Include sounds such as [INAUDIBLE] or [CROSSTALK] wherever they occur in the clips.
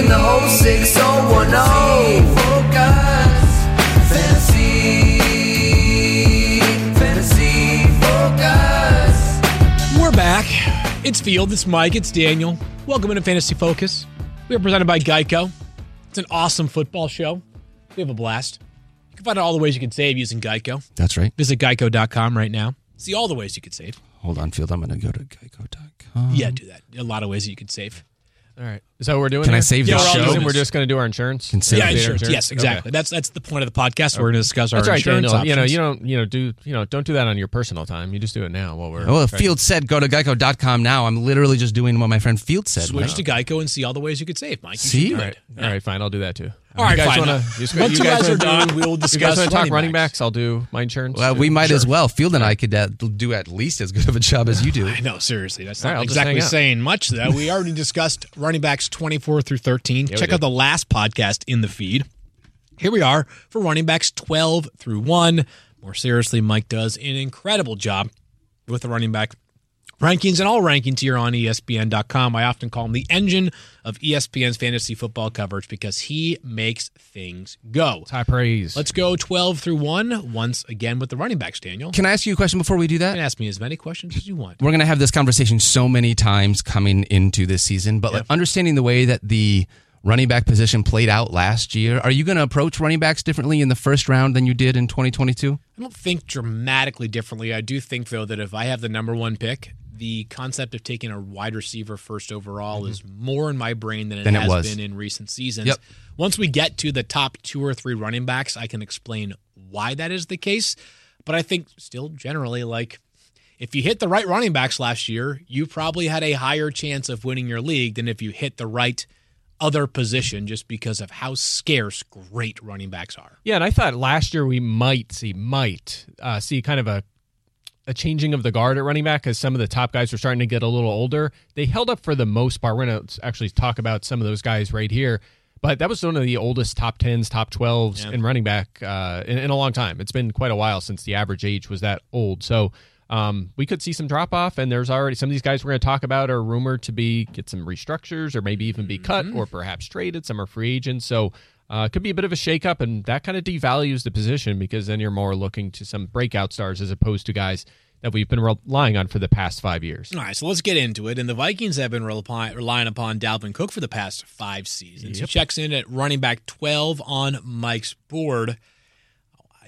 in the 06010. Focus. Fantasy. Fantasy Focus. We're back. It's Field, it's Mike, it's Daniel. Welcome into Fantasy Focus. We are presented by Geico. It's an awesome football show. We have a blast. You can find out all the ways you can save using Geico. That's right. Visit geico.com right now. See all the ways you could save. Hold on, Field. I'm going to go to geico.com. Yeah, do that. A lot of ways that you could save. All right. Is that what we're doing? Can I save Yeah, the we're show? doing we're just going to do our insurance. Can save yeah, the insurance. insurance? Yes, exactly. Okay. That's that's the point of the podcast. We're going to discuss our That's right, insurance Daniel. You know, you don't, you know, do, you know, don't do that on your personal time. You just do it now while we're. Well, if trying- Field said go to geico.com now, I'm literally just doing what my friend Field said. Switch to Geico and see all the ways you could save, Mike. You See? should do All it. right, all right, fine. I'll do that too. All right, guys fine. Wanna, Once you you guys are done, do- we will You discuss guys talk running running backs. backs? I'll do my insurance. Well, we might as well. Field and I could uh, do at least as good of a job as you do. I know, seriously. That's not right, exactly saying much, though. We already discussed running backs 24 through 13. we Check out the last podcast in the feed. Here we are for running backs 12 through 1. More seriously, Mike does an incredible job with the running back rankings and all rankings here on ESPN.com. I often call him the engine of ESPN's fantasy football coverage because he makes things go. high praise. Let's go 12 through 1 once again with the running backs, Daniel. Can I ask you a question before we do You that? can ask me as many questions as you want. We're going to have this conversation so many times coming into this season, but like, understanding the way that the running back position played out last year, are you going to approach running backs differently in the first round than you did in 2022? I don't think dramatically differently. I do think though that if I have the number one pick, the concept of taking a wide receiver first overall is more in my brain than it Than it has was. been in recent seasons. Yep. Once we get to the top two or three running backs, I can explain why that is the case. But I think still generally like if you hit the right running backs last year, you probably had a higher chance of winning your league than if you hit the right other position just because of how scarce great running backs are. Yeah, and I thought last year we might see might uh, see kind of a a changing of the guard at running back because some of the top guys were starting to get a little older. They held up for the most part. We're going to actually talk about some of those guys right here. But that was one of the oldest top tens, top twelves in running back uh, in, in a long time. It's been quite a while since the average age was that old. So um, we could see some drop off, and there's already some of these guys we're going to talk about are rumored to be get some restructures or maybe even be cut or perhaps traded. Some are free agents. So uh, could be a bit of a shakeup, and that kind of devalues the position because then you're more looking to some breakout stars as opposed to guys that we've been relying on for the past five years. All right, so let's get into it. And the Vikings have been relying upon Dalvin Cook for the past five seasons. He checks in at running back 12 on Mike's board.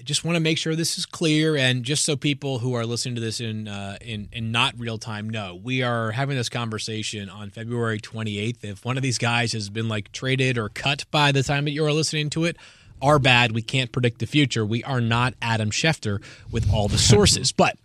Just want to make sure this is clear, and just so people who are listening to this in uh, in in not real time know, we are having this conversation on February 28th. If one of these guys has been like traded or cut by the time that you are listening to it, are bad. We can't predict the future. We are not Adam Schefter with all the sources, [LAUGHS] but.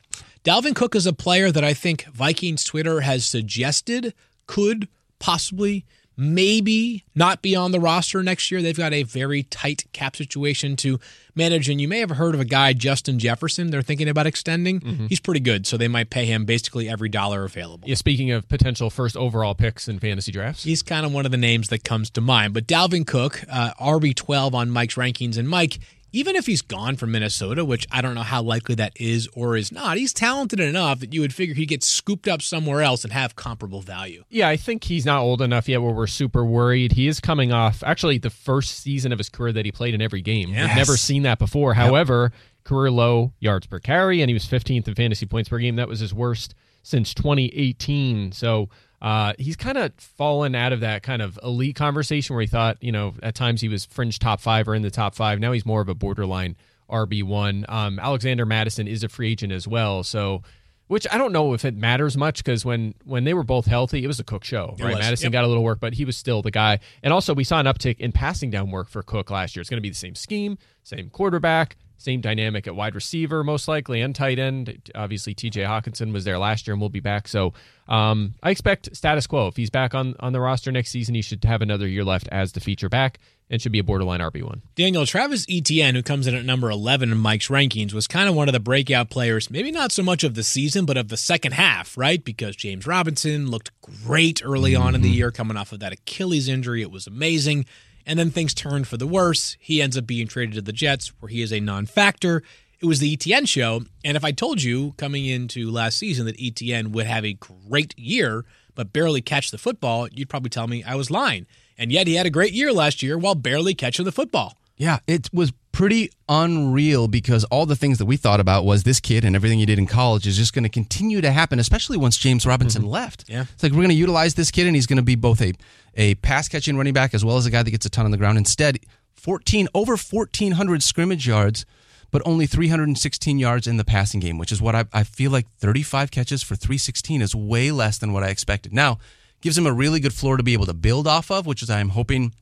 Dalvin Cook is a player that I think Vikings Twitter has suggested could possibly, maybe not be on the roster next year. They've got a very tight cap situation to manage. And you may have heard of a guy, Justin Jefferson, they're thinking about extending. He's pretty good. So they might pay him basically every dollar available. Yeah, speaking of potential first overall picks in fantasy drafts, He's kind of one of the names that comes to mind. But Dalvin Cook, uh, RB12 on Mike's rankings. And Mike, even if he's gone from Minnesota, which I don't know how likely that is or is not, he's talented enough that you would figure he'd get scooped up somewhere else and have comparable value. Yeah, I think he's not old enough yet where we're super worried. He is coming off actually the first season of his career that he played in every game. Yes. We've never seen that before. However, career low yards per carry, and he was 15th in fantasy points per game. That was his worst since 2018. So uh, he's kind of fallen out of that kind of elite conversation where he thought, you know, at times he was fringe top five or in the top five. Now he's more of a borderline RB1. Um, Alexander Mattison is a free agent as well. So which I don't know if it matters much because when when they were both healthy, it was a Cook show, right? Mattison yep. got a little work, but he was still the guy. And also, we saw an uptick in passing down work for Cook last year. It's going to be the same scheme, same quarterback, same dynamic at wide receiver, most likely, and tight end. Obviously, T.J. Hockenson was there last year and will be back. So um, I expect status quo. If he's back on on the roster next season, he should have another year left as the feature back and should be a borderline RB one. Daniel Travis Etienne, who comes in at number 11 in Mike's rankings, was kind of one of the breakout players, maybe not so much of the season, but of the second half, right? Because James Robinson looked great early on in the year coming off of that Achilles injury. It was amazing. And then things turned for the worse. He ends up being traded to the Jets, where he is a non factor. It was the Etienne show. And if I told you coming into last season that Etienne would have a great year, but barely catch the football, you'd probably tell me I was lying. and yet he had a great year last year while barely catching the football. Yeah, it was pretty unreal because all the things that we thought about was this kid and everything he did in college is just going to continue to happen, especially once James Robinson mm-hmm. left. Yeah. It's like we're going to utilize this kid and he's going to be both a, a pass catching running back as well as a guy that gets a ton on the ground. Instead, 14 over 1400 scrimmage yards, but only 316 yards in the passing game, which is what I, I feel like 35 catches for 316 is way less than what I expected. Now, gives him a really good floor to be able to build off of, which is I'm hoping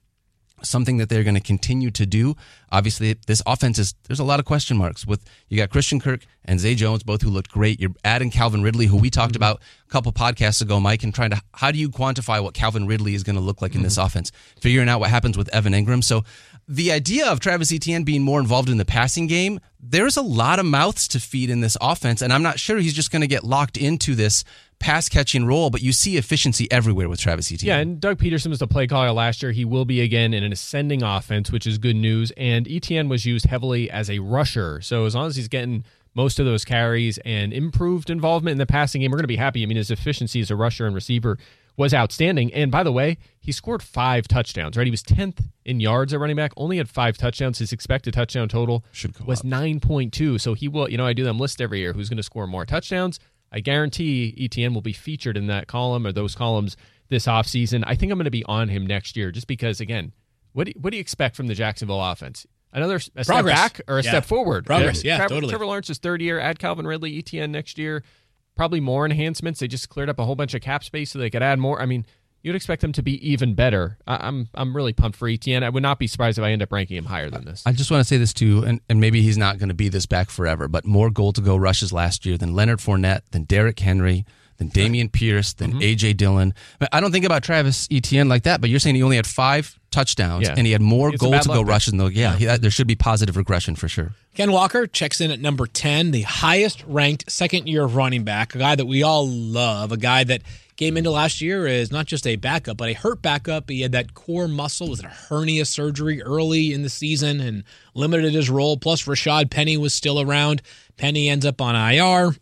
something that they're going to continue to do. Obviously, this offense is there's a lot of question marks with you got Christian Kirk and Zay Jones, both who looked great. You're adding Calvin Ridley, who we talked mm-hmm. about a couple podcasts ago, Mike, and trying to how do you quantify what Calvin Ridley is going to look like in this mm-hmm. offense? Figuring out what happens with Evan Engram. So the idea of Travis Etienne being more involved in the passing game, there's a lot of mouths to feed in this offense, and I'm not sure he's just going to get locked into this pass catching role, but you see efficiency everywhere with Travis Etienne. Yeah, and Doug Pederson was the play caller last year. He will be again in an ascending offense, which is good news. And Etienne was used heavily as a rusher. So as long as he's getting most of those carries and improved involvement in the passing game, we're going to be happy. I mean, his efficiency as a rusher and receiver was outstanding. And by the way, he scored five touchdowns, right? He was 10th in yards at running back, only had five touchdowns. His expected touchdown total Should was up. 9.2. So he will, you know, I do them list every year who's going to score more touchdowns. I guarantee Etienne will be featured in that column or those columns this offseason. I think I'm going to be on him next year just because, again, what do, what do you expect from the Jacksonville offense? Another a step Progress. back or a Yeah. step forward? Progress, yeah, Trevor, totally. Trevor Lawrence's third year. Add Calvin Ridley, Etienne next year. Probably more enhancements. They just cleared up a whole bunch of cap space so they could add more. I mean, you'd expect them to be even better. I, I'm I'm really pumped for Etienne. I would not be surprised if I end up ranking him higher than this. I just want to say this too, and, and maybe he's not going to be this back forever, but more goal to go rushes last year than Leonard Fournette, than Derrick Henry, than Dameon Pierce, than Mm-hmm. AJ Dillon. I don't think about Travis Etienne like that, but you're saying he only had five touchdowns Yeah. and he had more It's goal to go rushes than though. Yeah, he, there should be positive regression for sure. Ken Walker checks in at number 10, the highest ranked second year running back, a guy that we all love, a guy that came into last year as not just a backup, but a hurt backup. He had that core muscle, was a hernia surgery early in the season and limited his role. Plus, Rashad Penny was still around. Penny ends up on IR.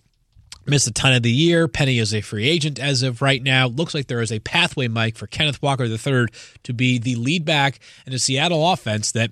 Missed a ton of the year. Penny is a free agent as of right now. Looks like there is a pathway, Mike, for Kenneth Walker III to be the lead back in a Seattle offense that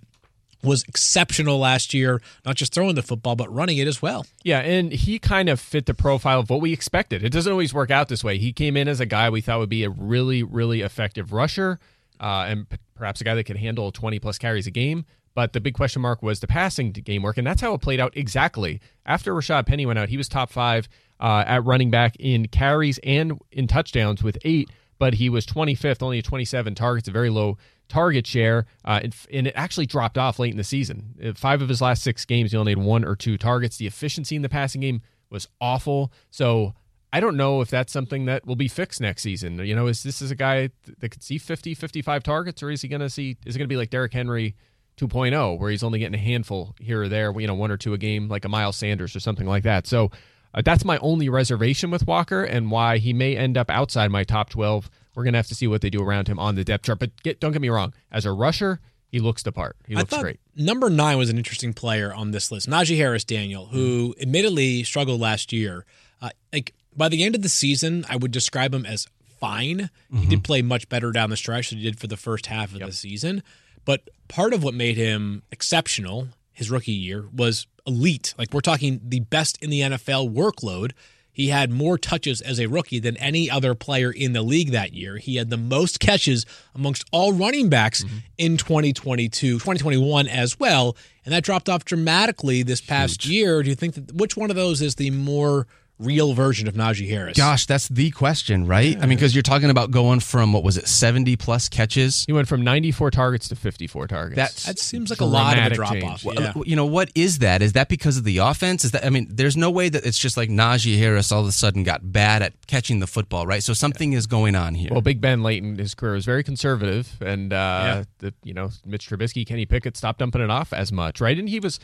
was exceptional last year, not just throwing the football, but running it as well. Yeah, and he kind of fit the profile of what we expected. It doesn't always work out this way. He came in as a guy we thought would be a really, really effective rusher, uh, and p- perhaps a guy that could handle 20 plus carries a game. But the big question mark was the passing game work, and that's how it played out exactly. After Rashad Penny went out, he was top five uh, at running back in carries and in touchdowns with eight, but he was 25th, only 27 targets, a very low target share, uh, and, and it actually dropped off late in the season. Uh, Five of his last six games, he only had one or two targets. The efficiency in the passing game was awful. So I don't know if that's something that will be fixed next season. You know, is this is a guy that could see 50, 55 targets, or is he going to see? Is it going to be like Derrick Henry 2.0, where he's only getting a handful here or there, you know, one or two a game, like a Miles Sanders or something like that? So. Uh, that's my only reservation with Walker and why he may end up outside my top 12. We're going to have to see what they do around him on the depth chart. But get, don't get me wrong. As a rusher, he looks the part. He looks I thought great. number nine was an interesting player on this list. Najee Harris Daniel, who admittedly struggled last year. Uh, like by the end of the season, I would describe him as fine. He did play much better down the stretch than he did for the first half of the season. But part of what made him exceptional his rookie year was elite. Like we're talking the best in the NFL workload. He had more touches as a rookie than any other player in the league that year. He had the most catches amongst all running backs mm-hmm. in 2022, 2021 as well. And that dropped off dramatically this past year. Do you think that which one of those is the more real version of Najee Harris? Gosh, that's the question, right? I mean, because you're talking about going from what was it, 70 plus catches? He went from 94 targets to 54 targets. That's that seems like a lot of a Dramatic drop change. off. Yeah. You know what is that? Is that because of the offense? Is that I mean, there's no way that it's just like Najee Harris all of a sudden got bad at catching the football, right? So something is going on here. Well, Big Ben late in his career was very conservative, and uh, the you know Mitch Trubisky, Kenny Pickett stopped dumping it off as much, right? And he was,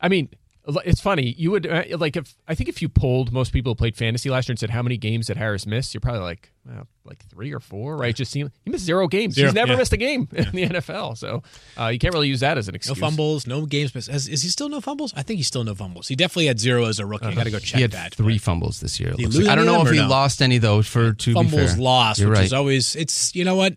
I mean, it's funny. You would uh, like if I think if you polled most people who played fantasy last year and said how many games did Harris miss, you're probably like well, like three or four, right? Just seemed he missed zero games. Zero, He's never yeah. missed a game in the NFL, so uh, you can't really use that as an excuse. No fumbles, no games missed. Is, is he still no fumbles? I think he's still no fumbles. He definitely had zero as a rookie. I got to go check he had that. three but fumbles this year. it Did he looks lose like. I don't know if he no? lost any though. For to be fumbles fair, lost, You're which right. is always it's you know what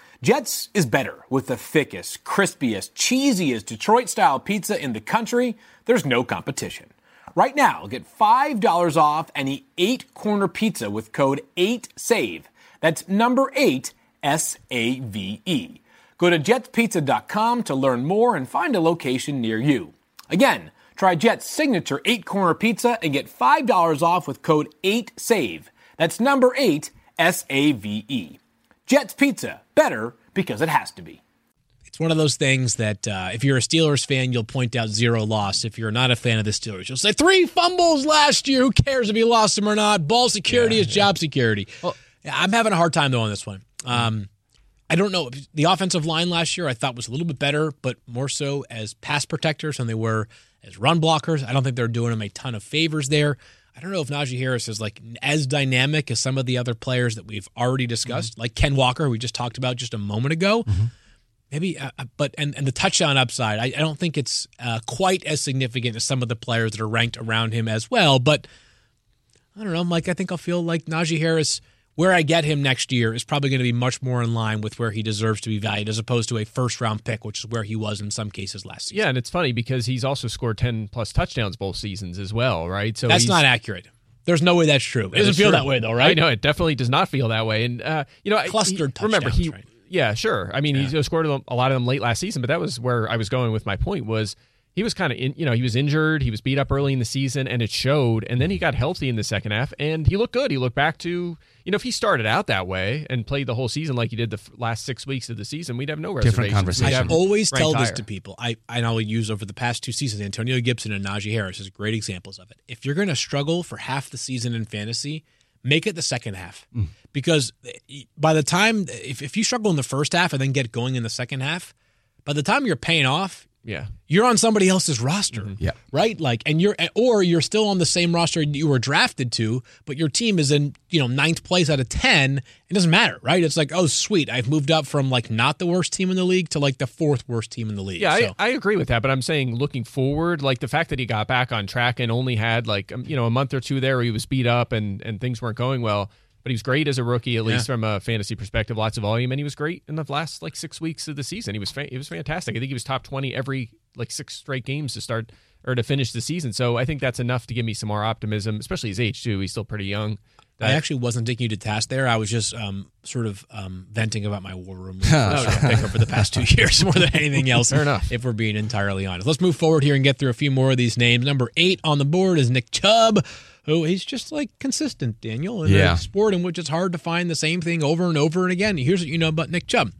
Jets is better with the thickest, crispiest, cheesiest Detroit style pizza in the country. There's no competition. Right now, get $5 off any eight corner pizza with code 8SAVE. That's number 8 S A V E. Go to jetspizza.com to learn more and find a location near you. Again, try Jet's signature eight corner pizza and get $5 off with code 8SAVE. That's number 8 S A V E. Jet's Pizza, better because it has to be. It's one of those things that uh, if you're a Steelers fan, you'll point out zero loss. If you're not a fan of the Steelers, you'll say three fumbles last year. Who cares if he lost them or not? Ball security is job security. Yeah, I'm having a hard time though on this one. Um, I don't know. The offensive line last year I thought was a little bit better, but more so as pass protectors than they were as run blockers. I don't think they're doing them a ton of favors there. I don't know if Najee Harris is like as dynamic as some of the other players that we've already discussed, like Ken Walker, we just talked about just a moment ago. Maybe, uh, uh, but and, and the touchdown upside, I, I don't think it's uh, quite as significant as some of the players that are ranked around him as well. But I don't know, Mike. I think I'll feel like Najee Harris, where I get him next year, is probably going to be much more in line with where he deserves to be valued, as opposed to a first round pick, which is where he was in some cases last season. Yeah, and it's funny because he's also scored 10 plus touchdowns both seasons as well, right? So that's not accurate. There's no way that's true. It doesn't feel true. that way though, right? I know it definitely does not feel that way, and uh, you know, I- Clustered he, remember he, right? yeah, sure. I mean, he scored a lot of them late last season, but that was where I was going with my point was he was kind of in, you know, he was injured, he was beat up early in the season, and it showed, and then he got healthy in the second half, and he looked good. He looked back to, you know, if he started out that way and played the whole season like he did the last six weeks of the season, we'd have no reservations. conversation. We'd I have him always tell ranked this to people. I and I'll use over the past two seasons. Antonio Gibson and Najee Harris is great examples of it. If you're going to struggle for half the season in fantasy, make it the second half mm. because eh, by the time if, if you struggle in the first half and then get going in the second half, by the time you're paying off, Yeah. you're on somebody else's roster. Yeah. Right? Like and you're or you're still on the same roster you were drafted to, but your team is in, you know, ninth place out of ten. It doesn't matter, right? It's like, oh sweet, I've moved up from like not the worst team in the league to like the fourth worst team in the league. Yeah, So- I, I agree with that, but I'm saying looking forward, like the fact that he got back on track and only had like um, you know a month or two there where he was beat up and and things weren't going well, but he was great as a rookie at least from a fantasy perspective, lots of volume, and he was great in the last like six weeks of the season. He was fa- he was fantastic. I think he was top twenty every like six straight games to start or to finish the season. So I think that's enough to give me some more optimism, especially his age too. He's still pretty young. I actually wasn't taking you to task there. I was just um, sort of um, venting about my war room [LAUGHS] pick over the past two [LAUGHS] years more than anything else. Fair enough. If we're being entirely honest, let's move forward here and get through a few more of these names. Number eight on the board is Nick Chubb, who he's just like consistent, Daniel, in Yeah. a sport in which it's hard to find the same thing over and over and again. Here's what you know about Nick Chubb.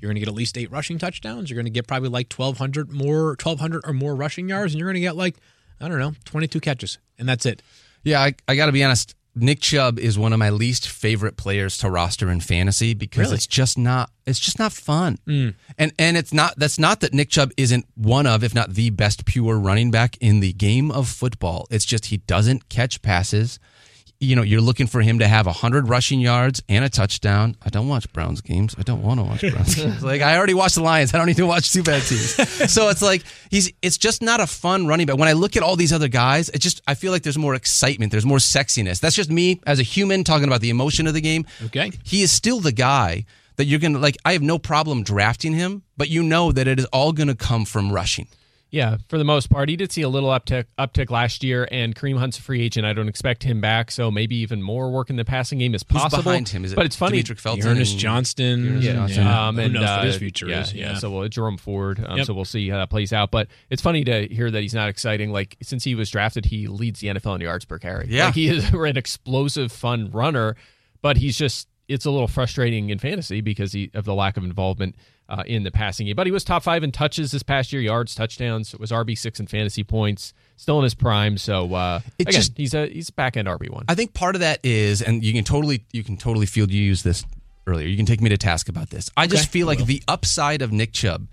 You're going to get at least eight rushing touchdowns. You're going to get probably like 1,200 more, 1,200 or more rushing yards, and you're going to get like, I don't know, 22 catches, and that's it. Yeah, I, I got to be honest. Nick Chubb is one of my least favorite players to roster in fantasy because Really? it's just not it's just not fun. Mm. And and it's not that's not that Nick Chubb isn't one of if not the best pure running back in the game of football. It's just he doesn't catch passes. You know, you're looking for him to have 100 rushing yards and a touchdown. I don't watch Browns games. I don't want to watch Browns [LAUGHS] games. Like I already watched the Lions. I don't need to watch two bad teams. [LAUGHS] so it's like he's it's just not a fun running back. When I look at all these other guys, it just I feel like there's more excitement, there's more sexiness. That's just me as a human talking about the emotion of the game. Okay. He is still the guy that you're going to like I have no problem drafting him, but you know that it is all going to come from rushing. Yeah, for the most part, he did see a little uptick uptick last year, and Kareem Hunt's a free agent. I don't expect him back, so maybe even more work in the passing game is Who's possible. behind him? Is it but it's funny. Demetric Felton Ernest Johnston. Yeah. Johnson. Um, Who and knows uh, what his future yeah, is? Yeah, so well, Jerome Ford. Um, Yep. So we'll see how that plays out. But it's funny to hear that he's not exciting. Like since he was drafted, he leads the NFL in yards per carry. Yeah. like he is [LAUGHS] an explosive, fun runner. But he's just it's a little frustrating in fantasy because he, of the lack of involvement uh, in the passing game. But he was top five in touches this past year, yards, touchdowns. It was RB six in fantasy points. Still in his prime. So uh, again, just- he's a he's a back end RB one. I think part of that is, and you can totally you can totally feel you used this earlier. You can take me to task about this. I just feel like the upside of Nick Chubb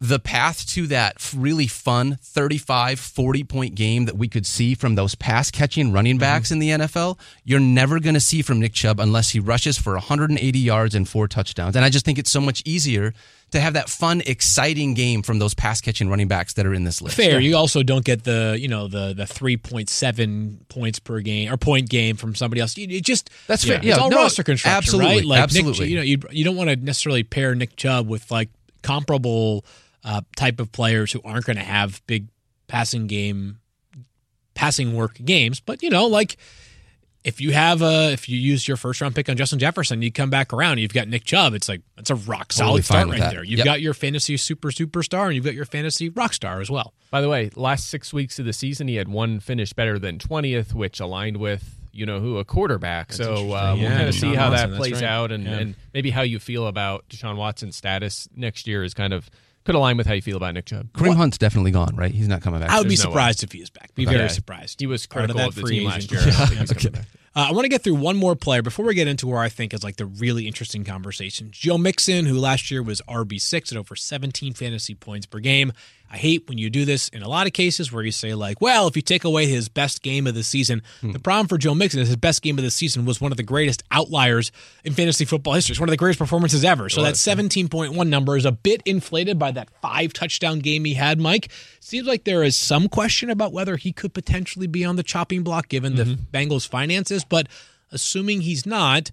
the path to that really fun 35, 40 point game that we could see from those pass catching running mm-hmm. backs in the NFL, you're never going to see from Nick Chubb unless he rushes for 180 yards and four touchdowns. And I just think it's so much easier to have that fun, exciting game from those pass catching running backs that are in this list. Fair. You also don't get the you know the the three point seven points per game or point game from somebody else. You, you just That's fair. It's Yeah, all no, roster construction, absolutely, right? Like absolutely. Nick, you know, you you don't want to necessarily pair Nick Chubb with like comparable uh, type of players who aren't going to have big passing game, passing work games. But you know, like if you have a if you use your first round pick on Justin Jefferson, you come back around, you've got Nick Chubb. It's like that's a rock solid fine start right that. there. You've Yep. got your fantasy super superstar, and you've got your fantasy rock star as well. By the way, last six weeks of the season, he had one finish better than 20th, which aligned with, you know who, a quarterback. so uh, interesting. we'll Yeah, kind of Deshaun see how Watson, that plays right. out and, Yeah. and maybe how you feel about Deshaun Watson's status next year is kind of could align with how you feel about Nick Chubb. Kareem Hunt's definitely gone, right? He's not coming back. I would be There's no way. surprised if he is back. Be Okay. very surprised. He was Part critical that of the free team agent last year. [LAUGHS] class. I don't think he's coming back. Uh, I want to get through one more player before we get into where I think is like the really interesting conversation. Joe Mixon, who last year was RB six at over 17 fantasy points per game. I hate when you do this in a lot of cases where you say like, well, if you take away his best game of the season, Hmm. the problem for Joe Mixon is his best game of the season was one of the greatest outliers in fantasy football history. It's one of the greatest performances ever. So that 17.1 number is a bit inflated by that five touchdown game he had, Mike. Seems like there is some question about whether he could potentially be on the chopping block given the Bengals' finances, but assuming he's not,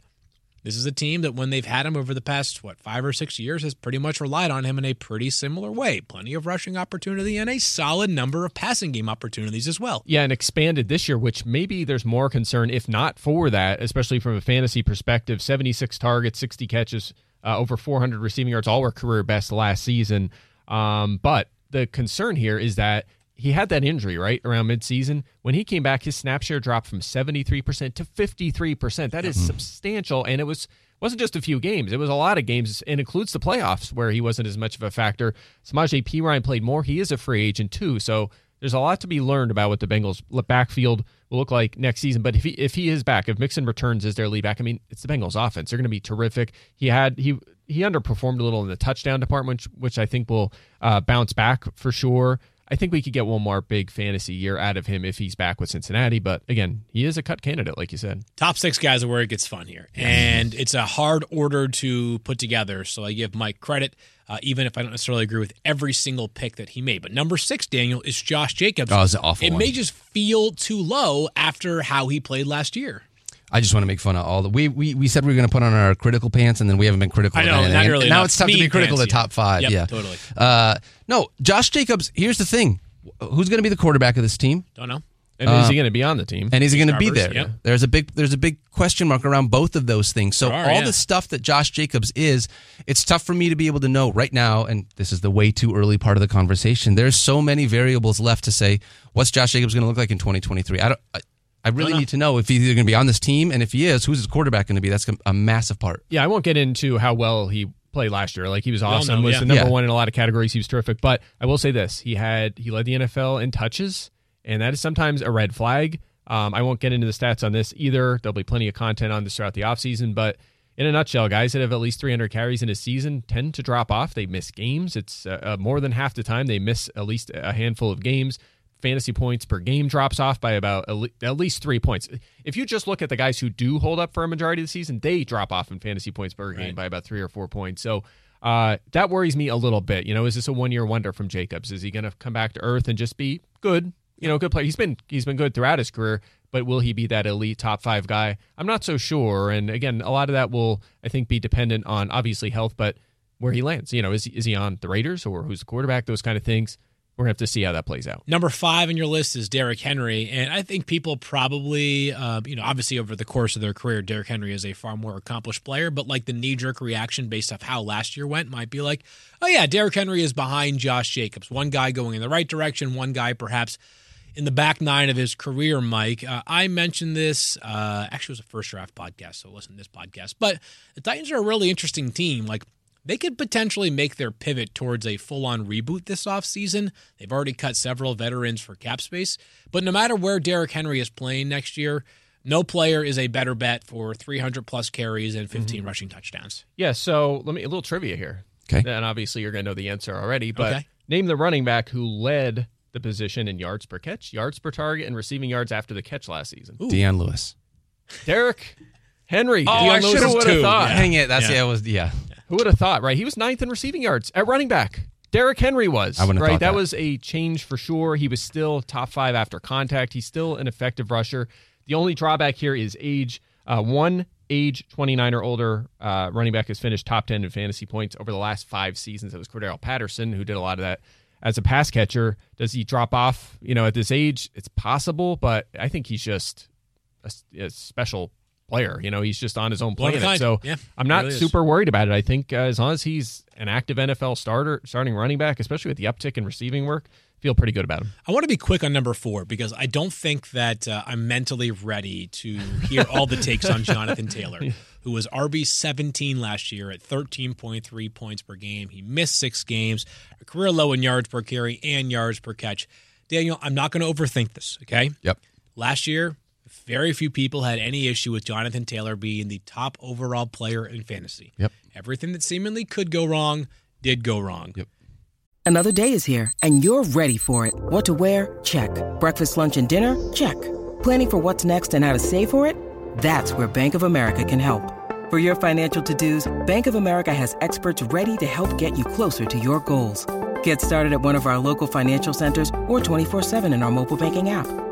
this is a team that when they've had him over the past what five or six years has pretty much relied on him in a pretty similar way. Plenty of rushing opportunity and a solid number of passing game opportunities as well. Yeah, and expanded this year, which maybe there's more concern, if not for that, especially from a fantasy perspective. 76 targets, 60 catches, uh, over 400 receiving yards, all were career best last season. Um, but the concern here is that he had that injury right around midseason. When he came back, his snap share dropped from 73% to 53%. That is substantial, and it was wasn't just a few games; it was a lot of games, and includes the playoffs where he wasn't as much of a factor. Samaje Perine played more. He is a free agent too, so there's a lot to be learned about what the Bengals backfield will look like next season. But if he if he is back, if Mixon returns as their lead back, I mean, it's the Bengals offense. They're going to be terrific. He had he he underperformed a little in the touchdown department, which, which I think will uh, bounce back for sure. I think we could get one more big fantasy year out of him if he's back with Cincinnati. But again, he is a cut candidate, like you said. Top six guys are where it gets fun here. And it's a hard order to put together. So I give Mike credit, uh, even if I don't necessarily agree with every single pick that he made. But number six, Daniel, is Josh Jacobs. Oh, it's awful It one. may just feel too low after how he played last year. I just want to make fun of all the we we, we said we were going to put on our critical pants, and then we haven't been critical. I of know, anything. not really Now it's tough to be critical of the top five. Yep, yeah, totally. Uh, no, Josh Jacobs. Here's the thing: who's going to be the quarterback of this team, Don't know. And is he going to be on the team? and is he going to be there? yep. There's a big there's a big question mark around both of those things. So are, all yeah. the stuff that Josh Jacobs is, it's tough for me to be able to know right now. And this is the way too early part of the conversation. There's so many variables left to say what's Josh Jacobs going to look like in 2023. I don't. I, I really know. need to know if he's either going to be on this team, and if he is, who's his quarterback going to be? That's a massive part. Yeah, I won't get into how well he played last year. Like he was awesome, know, was yeah. the number Yeah. one in a lot of categories. He was terrific. But I will say this: he had he led the NFL in touches, and that is sometimes a red flag. Um, I won't get into the stats on this either. There'll be plenty of content on this throughout the offseason. But in a nutshell, guys that have at least 300 carries in a season tend to drop off. They miss games. It's uh, uh, more than half the time they miss at least a handful of games. Fantasy points per game drops off by about at least three points. If you just look at the guys who do hold up for a majority of the season, they drop off in fantasy points per game by about three or four points. So uh, that worries me a little bit. You know, is this a one year wonder from Jacobs? Is he going to come back to earth and just be good? You know, good player. He's been he's been good throughout his career, but will he be that elite top five guy? I'm not so sure. And again, a lot of that will I think be dependent on obviously health, but where he lands. You know, is is he on the Raiders or who's the quarterback? Those kind of things. We're gonna have to see how that plays out. Number five on your list is Derrick Henry, and I think people probably, uh, you know, obviously over the course of their career, Derrick Henry is a far more accomplished player. But like the knee jerk reaction based off how last year went might be like, oh yeah, Derrick Henry is behind Josh Jacobs. One guy going in the right direction, one guy perhaps in the back nine of his career. Mike, uh, I mentioned this. Uh, actually, it was a first draft podcast, so it wasn't this podcast. But the Titans are a really interesting team. Like they could potentially make their pivot towards a full on reboot this offseason. They've already cut several veterans for cap space. But no matter where Derrick Henry is playing next year, no player is a better bet for 300 plus carries and 15 mm-hmm. rushing touchdowns. Yeah. So let me a little trivia here. Okay. And obviously, you're going to know the answer already. But Okay. name the running back who led the position in yards per catch, yards per target, and receiving yards after the catch last season. Dion Lewis. Derrick Henry. Oh, Dion I Lewis, should've who would have too. thought? Yeah. Dang it. That's Yeah. yeah. It was yeah. Who would have thought, right? He was ninth in receiving yards at running back. Derrick Henry was. I wouldn't right. thought that. was a change for sure. He was still top five after contact. He's still an effective rusher. The only drawback here is age. Uh, one age 29 or older uh, running back has finished top 10 in fantasy points over the last five seasons. It was Cordarrelle Patterson who did a lot of that as a pass catcher. Does he drop off? You know, at this age, it's possible, but I think he's just a, a special player. You know, he's just on his own planet. So Yeah, I'm not really is. super worried about it. I think uh, as long as he's an active NFL starter, starting running back, especially with the uptick in receiving work, feel pretty good about him. I want to be quick on number four because I don't think that uh, I'm mentally ready to hear all the takes on [LAUGHS] Jonathan Taylor, who was RB 17 last year at 13.3 points per game. He missed six games, a career low in yards per carry and yards per catch. Daniel, I'm not going to overthink this, okay? Yep. Last year, very few people had any issue with Jonathan Taylor being the top overall player in fantasy. Yep. Everything that seemingly could go wrong did go wrong. Yep. Another day is here, and you're ready for it. What to wear? Check. Breakfast, lunch, and dinner? Check. Planning for what's next and how to save for it? That's where Bank of America can help. For your financial to dos, Bank of America has experts ready to help get you closer to your goals. Get started at one of our local financial centers or 24-7 in our mobile banking app.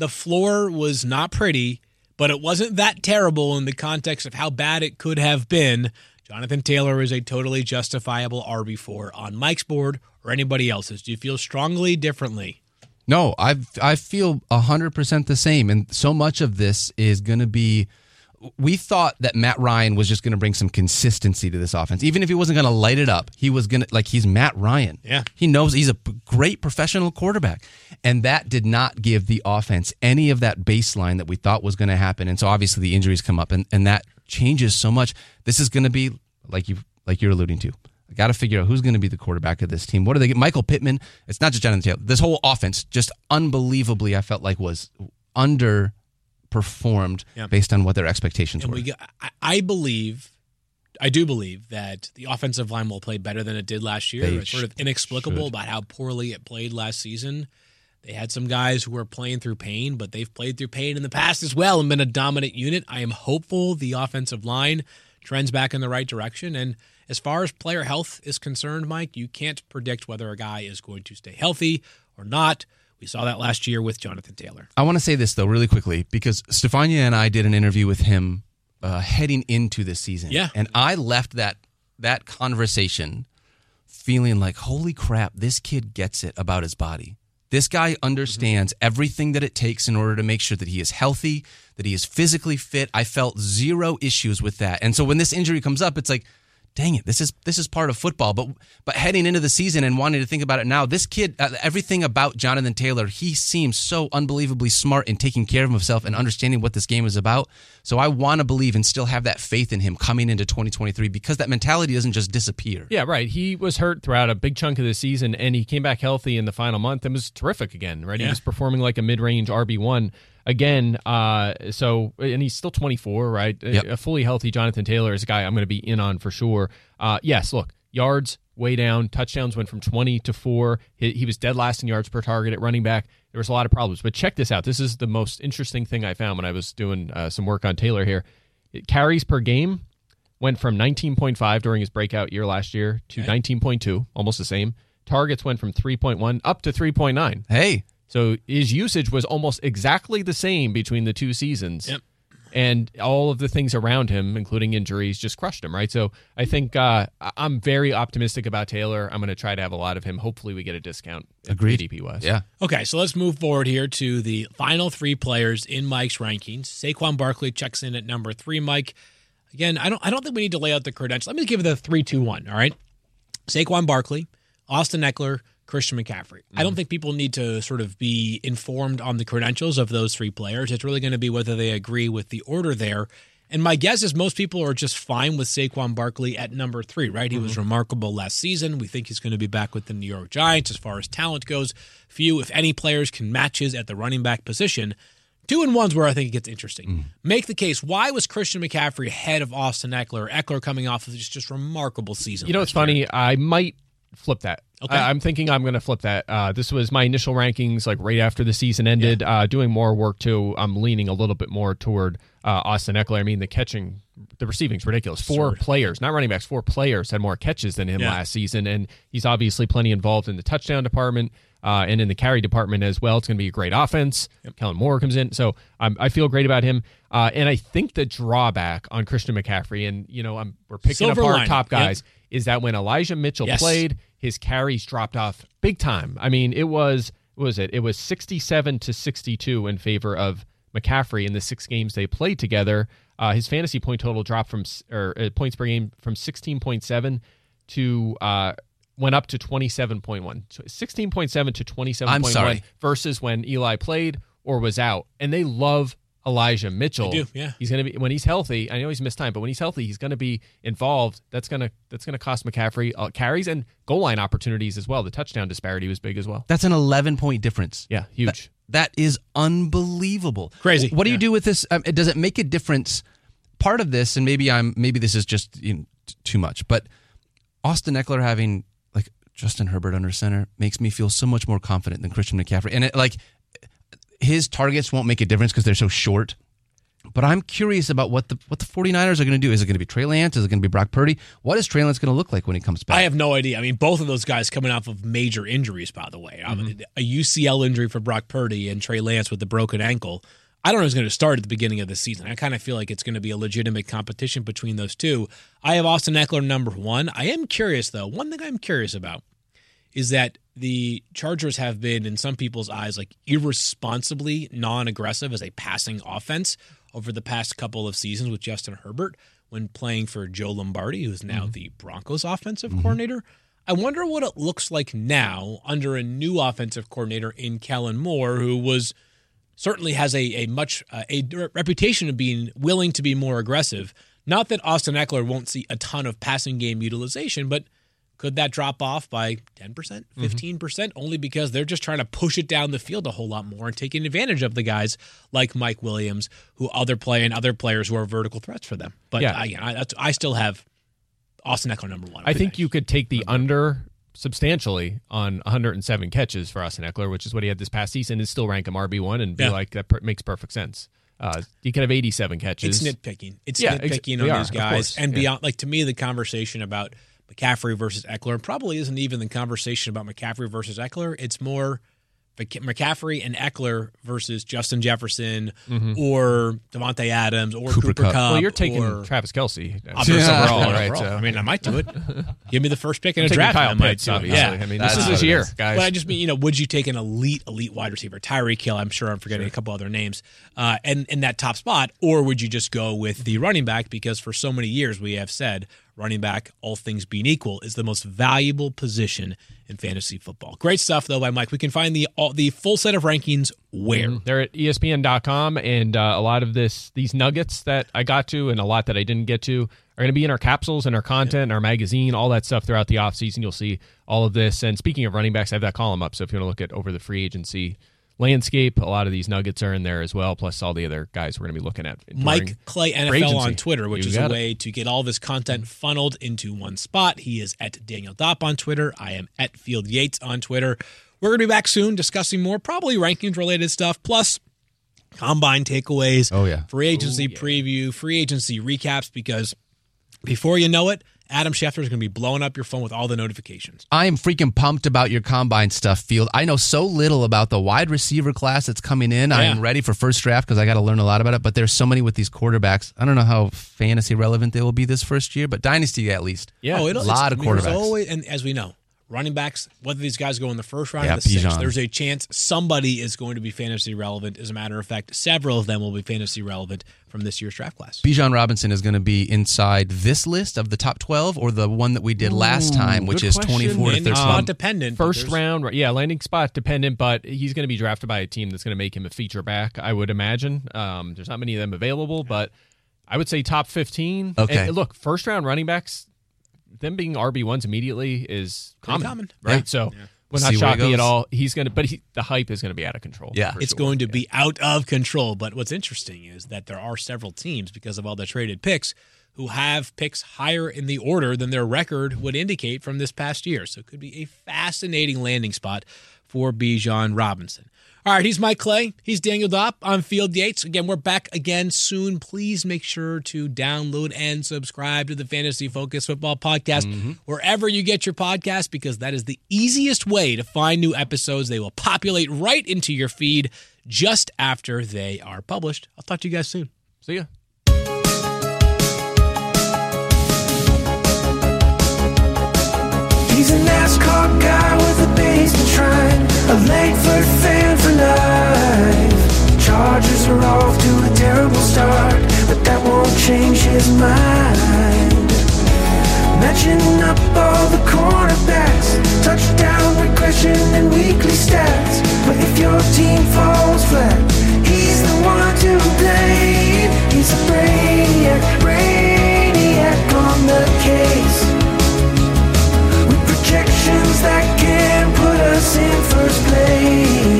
The floor was not pretty, but it wasn't that terrible in the context of how bad it could have been. Jonathan Taylor is a totally justifiable RB4 on Mike's board or anybody else's. Do you feel strongly differently? No, I I feel hundred percent the same, and so much of this is going to be. We thought that Matt Ryan was just going to bring some consistency to this offense, even if he wasn't going to light it up. He was going to like he's Matt Ryan. Yeah. he knows he's a great professional quarterback, and that did not give the offense any of that baseline that we thought was going to happen. And so obviously the injuries come up, and and that changes so much. This is going to be like you like you're alluding to. I got to figure out who's going to be the quarterback of this team. What do they get? Michael Pittman. It's not just Jonathan Taylor. This whole offense, just unbelievably, I felt like was underperformed Yeah. based on what their expectations And were. we I, I believe, I do believe that the offensive line will play better than it did last year. They it's sort of inexplicable should. about how poorly it played last season. They had some guys who were playing through pain, but they've played through pain in the past as well and been a dominant unit. I am hopeful the offensive line trends back in the right direction. And as far as player health is concerned, Mike, you can't predict whether a guy is going to stay healthy or not. We saw that last year with Jonathan Taylor. I want to say this though, really quickly, because Stephania and I did an interview with him uh, heading into this season. Yeah. and I left that that conversation feeling like, holy crap, this kid gets it about his body. This guy understands everything that it takes in order to make sure that he is healthy, that he is physically fit. I felt zero issues with that. And so when this injury comes up, it's like, dang it, this is this is part of football. But but heading into the season and wanting to think about it now, this kid, uh, everything about Jonathan Taylor, he seems so unbelievably smart in taking care of himself and understanding what this game is about. So I want to believe and still have that faith in him coming into 2023 because that mentality doesn't just disappear. Yeah, right. He was hurt throughout a big chunk of the season, and he came back healthy in the final month and was terrific again. Right, he was performing like a mid-range RB one again. Uh, so, and he's still 24, right? A- Yep. A fully healthy Jonathan Taylor is a guy I'm going to be in on for sure. Uh, yes, look, yards way down. Touchdowns went from 20 to four. He, he was dead last in yards per target at running back. There was a lot of problems, but check this out. This is the most interesting thing I found when I was doing uh, some work on Taylor here. It carries per game went from 19.5 during his breakout year last year to 19.2, almost the same. Targets went from 3.1 up to 3.9. Hey, So his usage was almost exactly the same between the two seasons. Yep. and all of the things around him, including injuries, just crushed him. Right. So I think uh, I- I'm very optimistic about Taylor. I'm going to try to have a lot of him. Hopefully, we get a discount. Agreed. ADP wise. Yeah. Okay, so let's move forward here to the final three players in Mike's rankings. Saquon Barkley checks in at number three. Mike, again, I don't, I don't think we need to lay out the credentials. Let me give it the three, two, one. All right, Saquon Barkley, Austin Ekeler, Christian McCaffrey. I don't mm-hmm. think people need to sort of be informed on the credentials of those three players. It's really going to be whether they agree with the order there. And my guess is most people are just fine with Saquon Barkley at number three, right? He was mm-hmm. remarkable last season. We think he's going to be back with the New York Giants as far as talent goes. Few, if any, players can match his at the running back position. Two and one's where I think it gets interesting. Mm. Make the case. Why was Christian McCaffrey ahead of Austin Ekeler? Ekeler coming off of just just remarkable season. You know, it's funny. I might flip that. Okay. I, am thinking I'm going to flip that. Uh, this was my initial rankings, like right after the season ended. Uh, doing more work too. I'm leaning a little bit more toward uh, Austin Ekeler. I mean, the catching, the receiving's ridiculous. Four players, not running backs, four players had more catches than him Yeah. last season, and he's obviously plenty involved in the touchdown department. Uh, and in the carry department as well, it's going to be a great offense. Kellen Moore comes in, so um, I feel great about him. Uh, and I think the drawback on Christian McCaffrey, and you know, I'm we're picking Silver apart lining, top yep. guys, is that when Elijah Mitchell Yes. played, his carries dropped off big time. I mean, it was what was it? It was 67 to 62 in favor of McCaffrey in the six games they played together. Uh, his fantasy point total dropped from or uh, points per game from 16.7 to uh, went up to 27.1. So 16.7 to 27.1 I'm sorry. versus when Eli played or was out. And they love Elijah Mitchell. They do, yeah. He's going to be when he's healthy. I know he's missed time, but when he's healthy, he's going to be involved. That's going to that's going to cost McCaffrey uh, carries and goal line opportunities as well. The touchdown disparity was big as well. That's an 11 point difference. Yeah, huge. That is unbelievable. Crazy. What do Yeah. you do with this? Um, does it make a difference? Part of this, and maybe I'm maybe this is just you know, t- too much, but Austin Ekeler having like Justin Herbert under center makes me feel so much more confident than Christian McCaffrey. And it, like his targets won't make a difference because they're so short. But I'm curious about what the what the 49ers are going to do. Is it going to be Trey Lance? Is it going to be Brock Purdy? What is Trey Lance going to look like when he comes back? I have no idea. I mean, both of those guys coming off of major injuries, by the way. I mean, a UCL injury for Brock Purdy and Trey Lance with the broken ankle. I don't know who's going to start at the beginning of the season. I kind of feel like it's going to be a legitimate competition between those two. I have Austin Ekeler number one. I am curious, though. One thing I'm curious about is that the Chargers have been, in some people's eyes, like irresponsibly non aggressive as a passing offense over the past couple of seasons with Justin Herbert when playing for Joe Lombardi, who's now the Broncos offensive coordinator. I wonder what it looks like now under a new offensive coordinator in Kellen Moore, who was certainly has a, a much uh, a reputation of being willing to be more aggressive. Not that Austin Ekeler won't see a ton of passing game utilization, but could that drop off by 10%, 15%? Only because they're just trying to push it down the field a whole lot more and taking advantage of the guys like Mike Williams, who other play and other players who are vertical threats for them. But Yeah. I, I, that's, I still have Austin Ekeler number one. I think you could take the under substantially on 107 catches for Austin Ekeler, which is what he had this past season, and still rank him RB one and be Yeah. like that per- makes perfect sense. Uh, he could have 87 catches. It's nitpicking. It's Yeah, nitpicking we on are, these guys. And yeah. beyond, like to me, the conversation about McCaffrey versus Ekeler probably isn't even the conversation about McCaffrey versus Ekeler. It's more McCaffrey and Ekeler versus Justin Jefferson or Davante Adams or Cooper Cooper, Kupp. Cup. Mm-hmm. well, you're taking or, Travis Kelce I'm first overall, right? So. I mean, I might do it. [LAUGHS] Give me the first pick in I'm a draft. Kyle I might Pitts, do it. obviously. Yeah. I mean, this is his year, is. guys. But I just mean, you know, would you take an elite, elite wide receiver, Tyreek Hill? I'm sure I'm forgetting a couple other names, uh, and in that top spot, or would you just go with the running back? Because for so many years we have said running back, all things being equal, is the most valuable position in fantasy football. Great stuff though by Mike. We can find the all, the full set of rankings where. They're at ESPN.com, and uh, a lot of this, these nuggets that I got to, and a lot that I didn't get to, are going to be in our capsules and our content, and our magazine, all that stuff throughout the offseason. You'll see all of this. And speaking of running backs, I have that column up. So if you want to look at over the free agency landscape, a lot of these nuggets are in there as well, plus all the other guys we're going to be looking at. Mike Clay NFL on. Twitter, which You is a it. way to get all this content funneled into one spot. He is at Daniel Dopp on Twitter. I am at Field Yates on Twitter. We're going to be back soon discussing more, probably rankings related stuff, plus combine takeaways. Oh, yeah. Free agency oh, preview, free agency recaps, because before you know it, Adam Schefter is going to be blowing up your phone with all the notifications. I am freaking pumped about your combine stuff, Field. I know so little about the wide receiver class that's coming in. I am ready for first draft because I got to learn a lot about it. But there's so many with these quarterbacks. I don't know how fantasy relevant they will be this first year, but dynasty at least. Yeah. oh, a it'll, lot it's, of I mean, quarterbacks. Always, and as we know, running backs, whether these guys go in the first round Yeah, or the sixth, there's a chance somebody is going to be fantasy relevant. As a matter of fact, several of them will be fantasy relevant from this year's draft class. Bijan Robinson is going to be inside this list of the top 12 or the one that we did last time, which is question. 24 to Landing 30. spot dependent. First round, yeah, landing spot dependent, but he's going to be drafted by a team that's going to make him a feature back. I would imagine. Um, there's not many of them available, but I would say top 15. Okay. And look, first round running backs, them being RB ones immediately is common, common. right? Yeah. So would See not where shock me at all. He's going to, but he, the hype is going to be out of control. Yeah. it's sure. going to Yeah. be out of control. But what's interesting is that there are several teams because of all the traded picks who have picks higher in the order than their record would indicate from this past year. So it could be a fascinating landing spot for Bijan Robinson. All right, he's Mike Clay. He's Daniel Dopp. I'm Field Yates. Again, we're back again soon. Please make sure to download and subscribe to the Fantasy Focus Football Podcast mm-hmm. wherever you get your podcast because that is the easiest way to find new episodes. They will populate right into your feed just after they are published. I'll talk to you guys soon. See ya. He's a NASCAR guy with a basement a Langford fan for life. Chargers are off to a terrible start, but that won't change his mind. Matching up all the cornerbacks, touchdown regression and weekly stats. But if your team falls flat, he's the one to blame. He's a brainiac, brainiac on the case. With projections that us in first place.